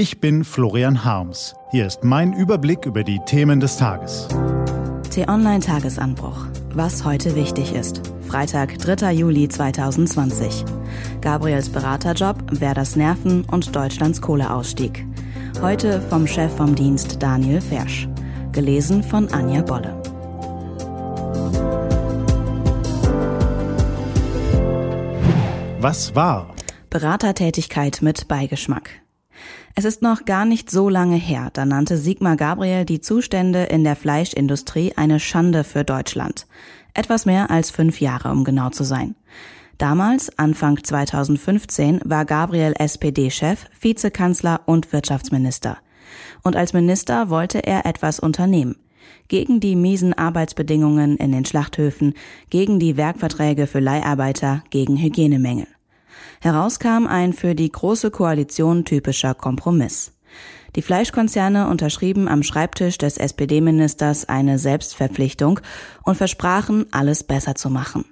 Ich bin Florian Harms. Hier ist mein Überblick über die Themen des Tages. T-Online Tagesanbruch. Was heute wichtig ist. Freitag, 3. Juli 2020. Gabriels Beraterjob, Werders Nerven und Deutschlands Kohleausstieg. Heute vom Chef vom Dienst Daniel Fersch. Gelesen von Anja Bolle. Was war? Beratertätigkeit mit Beigeschmack. Es ist noch gar nicht so lange her, da nannte Sigmar Gabriel die Zustände in der Fleischindustrie eine Schande für Deutschland. Etwas mehr als fünf Jahre, um genau zu sein. Damals, Anfang 2015, war Gabriel SPD-Chef, Vizekanzler und Wirtschaftsminister. Und als Minister wollte er etwas unternehmen. Gegen die miesen Arbeitsbedingungen in den Schlachthöfen, gegen die Werkverträge für Leiharbeiter, gegen Hygienemängel. Herauskam ein für die Große Koalition typischer Kompromiss. Die Fleischkonzerne unterschrieben am Schreibtisch des SPD-Ministers eine Selbstverpflichtung und versprachen, alles besser zu machen.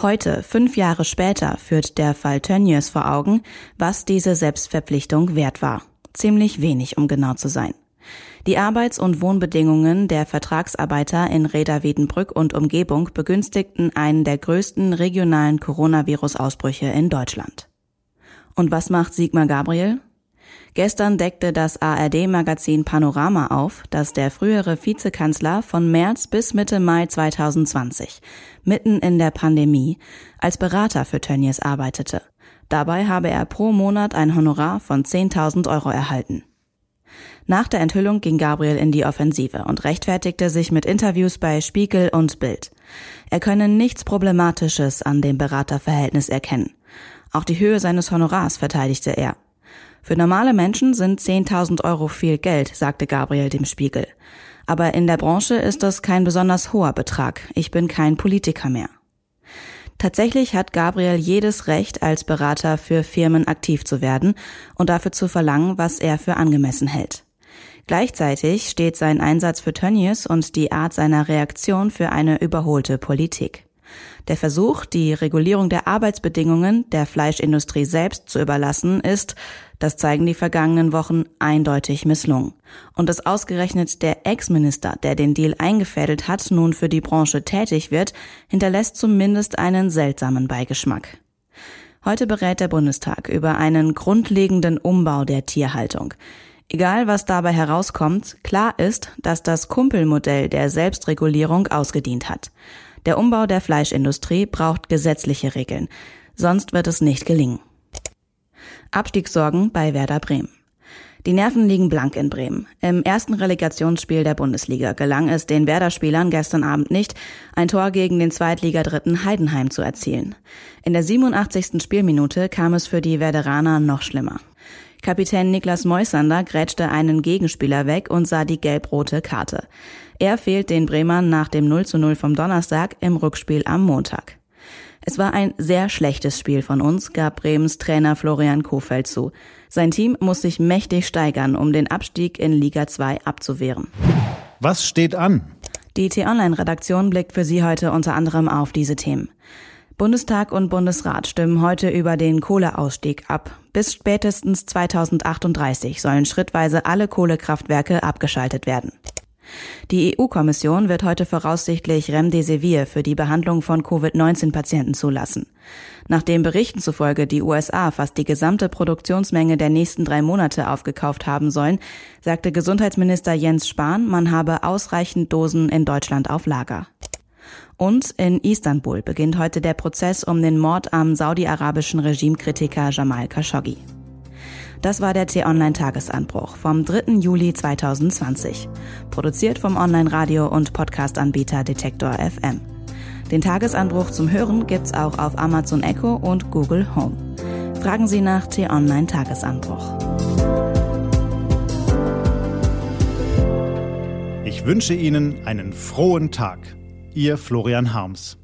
Heute, fünf Jahre später, führt der Fall Tönnies vor Augen, was diese Selbstverpflichtung wert war. Ziemlich wenig, um genau zu sein. Die Arbeits- und Wohnbedingungen der Vertragsarbeiter in Reda Wiedenbrück und Umgebung begünstigten einen der größten regionalen Coronavirus-Ausbrüche in Deutschland. Und was macht Sigmar Gabriel? Gestern deckte das ARD-Magazin Panorama auf, dass der frühere Vizekanzler von März bis Mitte Mai 2020, mitten in der Pandemie, als Berater für Tönnies arbeitete. Dabei habe er pro Monat ein Honorar von 10.000 Euro erhalten. Nach der Enthüllung ging Gabriel in die Offensive und rechtfertigte sich mit Interviews bei Spiegel und Bild. Er könne nichts Problematisches an dem Beraterverhältnis erkennen. Auch die Höhe seines Honorars verteidigte er. Für normale Menschen sind 10.000 Euro viel Geld, sagte Gabriel dem Spiegel. Aber in der Branche ist das kein besonders hoher Betrag. Ich bin kein Politiker mehr. Tatsächlich hat Gabriel jedes Recht, als Berater für Firmen aktiv zu werden und dafür zu verlangen, was er für angemessen hält. Gleichzeitig steht sein Einsatz für Tönnies und die Art seiner Reaktion für eine überholte Politik. Der Versuch, die Regulierung der Arbeitsbedingungen der Fleischindustrie selbst zu überlassen, ist, das zeigen die vergangenen Wochen, eindeutig misslungen. Und dass ausgerechnet der Ex-Minister, der den Deal eingefädelt hat, nun für die Branche tätig wird, hinterlässt zumindest einen seltsamen Beigeschmack. Heute berät der Bundestag über einen grundlegenden Umbau der Tierhaltung. Egal, was dabei herauskommt, klar ist, dass das Kumpelmodell der Selbstregulierung ausgedient hat. Der Umbau der Fleischindustrie braucht gesetzliche Regeln, sonst wird es nicht gelingen. Abstiegssorgen bei Werder Bremen. Die Nerven liegen blank in Bremen. Im ersten Relegationsspiel der Bundesliga gelang es den Werder-Spielern gestern Abend nicht, ein Tor gegen den Zweitligadritten Heidenheim zu erzielen. In der 87. Spielminute kam es für die Werderaner noch schlimmer. Kapitän Niklas Moisander grätschte einen Gegenspieler weg und sah die gelb-rote Karte. Er fehlt den Bremern nach dem 0 zu 0 vom Donnerstag im Rückspiel am Montag. Es war ein sehr schlechtes Spiel von uns, gab Bremens Trainer Florian Kofeld zu. Sein Team muss sich mächtig steigern, um den Abstieg in Liga 2 abzuwehren. Was steht an? Die T-Online-Redaktion blickt für Sie heute unter anderem auf diese Themen. Bundestag und Bundesrat stimmen heute über den Kohleausstieg ab. Bis spätestens 2038 sollen schrittweise alle Kohlekraftwerke abgeschaltet werden. Die EU-Kommission wird heute voraussichtlich Remdesivir für die Behandlung von Covid-19-Patienten zulassen. Nachdem Berichten zufolge die USA fast die gesamte Produktionsmenge der nächsten drei Monate aufgekauft haben sollen, sagte Gesundheitsminister Jens Spahn, man habe ausreichend Dosen in Deutschland auf Lager. Und in Istanbul beginnt heute der Prozess um den Mord am saudi-arabischen Regimekritiker Jamal Khashoggi. Das war der T-Online-Tagesanbruch vom 3. Juli 2020. Produziert vom Online-Radio- und Podcast-Anbieter Detektor FM. Den Tagesanbruch zum Hören gibt's auch auf Amazon Echo und Google Home. Fragen Sie nach T-Online-Tagesanbruch. Ich wünsche Ihnen einen frohen Tag. Ihr Florian Harms.